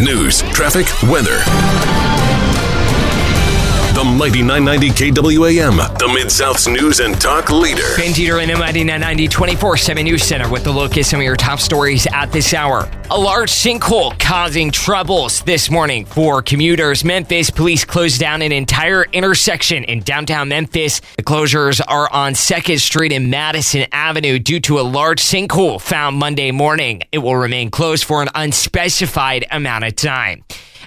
news, traffic, weather. The Mighty 990 KWAM, the Mid South's news and talk leader. Ben Deeter in the Mighty 990 24 7 News Center with the look at some of your top stories at this hour. A large sinkhole causing troubles this morning for commuters. Memphis police closed down an entire intersection in downtown Memphis. The closures are on 2nd Street and Madison Avenue due to a large sinkhole found Monday morning. It will remain closed for an unspecified amount of time.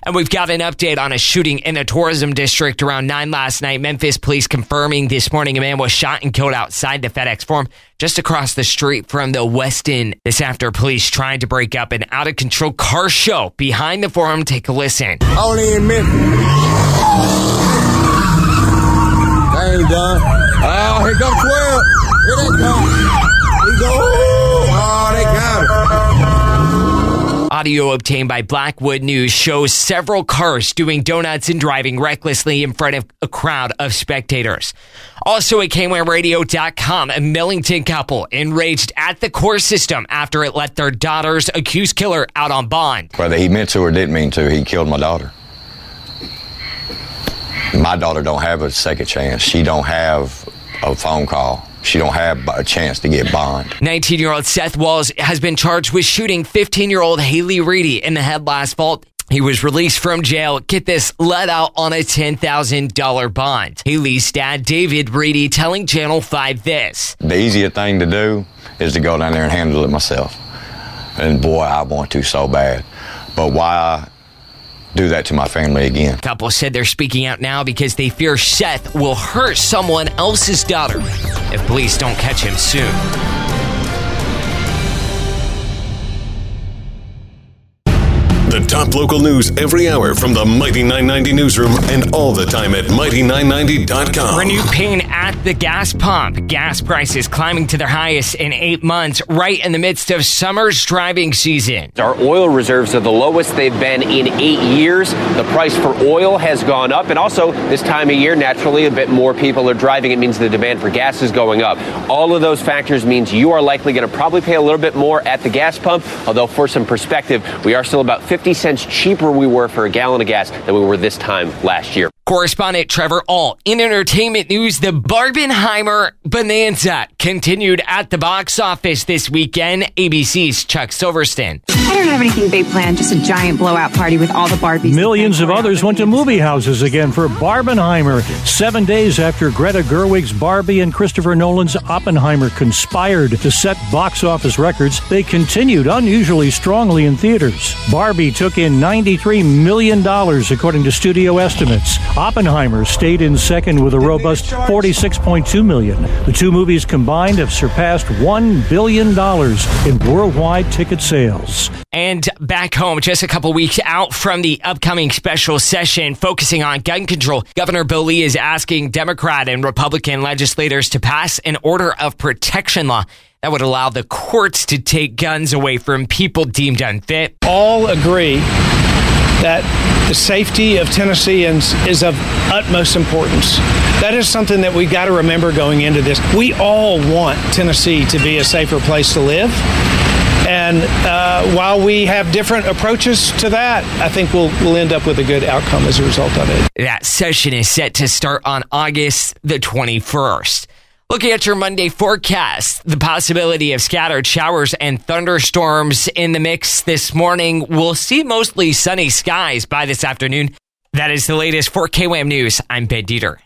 And we've got an update on a shooting in a tourism district around 9 last night. Memphis police confirming this morning a man was shot and killed outside the FedEx Forum just across the street from the Westin. This after police tried to break up an out of control car show behind the Forum. Take a listen. Only in Memphis. They ain't done. Oh, here comes 12. Audio obtained by Blackwood News shows several cars doing donuts and driving recklessly in front of a crowd of spectators. Also at KWAMradio.com, a Millington couple enraged at the court system after it let their daughter's accused killer out on bond. Whether he meant to or didn't mean to, he killed my daughter. My daughter don't have a second chance. She don't have a phone call she don't have a chance to get bond. 19-year-old Seth Walls has been charged with shooting 15-year-old Haley Reedy in the head last fall. He was released from jail, get this, let out on a $10,000 bond. Haley's dad, David Reedy, telling Channel 5 this. The easier thing to do is to go down there and handle it myself. And boy, I want to so bad. But why do that to my family again. Couple said they're speaking out now because they fear Seth will hurt someone else's daughter if police don't catch him soon. Top local news every hour from the Mighty 990 newsroom and all the time at Mighty990.com. Renewed pain at the gas pump. Gas prices climbing to their highest in eight months, right in the midst of summer's driving season. Our oil reserves are the lowest they've been in eight years. The price for oil has gone up, and also this time of year, naturally, a bit more people are driving. It means the demand for gas is going up. All of those factors means you are likely going to probably pay a little bit more at the gas pump, although for some perspective, we are still about 50 50 cents cheaper we were for a gallon of gas than we were this time last year. Correspondent Trevor Ault. In entertainment news, the Barbenheimer Bonanza continued at the box office this weekend. ABC's Chuck Sivertsen. Don't have anything big planned, just a giant blowout party with all the Barbies. Millions of others went to movie houses again for Barbenheimer. Seven days after Greta Gerwig's Barbie and Christopher Nolan's Oppenheimer conspired to set box office records, they continued unusually strongly in theaters. Barbie took in $93 million, according to studio estimates. Oppenheimer stayed in second with a robust 46.2 million. The two movies combined have surpassed 1 billion dollars in worldwide ticket sales. And back home, just a couple weeks out from the upcoming special session focusing on gun control, Governor Bill Lee is asking Democrat and Republican legislators to pass an order of protection law that would allow the courts to take guns away from people deemed unfit. All agree that the safety of Tennesseans is of utmost importance. That is something that we've got to remember going into this. We all want Tennessee to be a safer place to live. And uh, while we have different approaches to that, I think we'll, we'll end up with a good outcome as a result of it. That session is set to start on August the 21st. Looking at your Monday forecast, the possibility of scattered showers and thunderstorms in the mix this morning. We'll see mostly sunny skies by this afternoon. That is the latest for KWAM News. I'm Ben Deeter.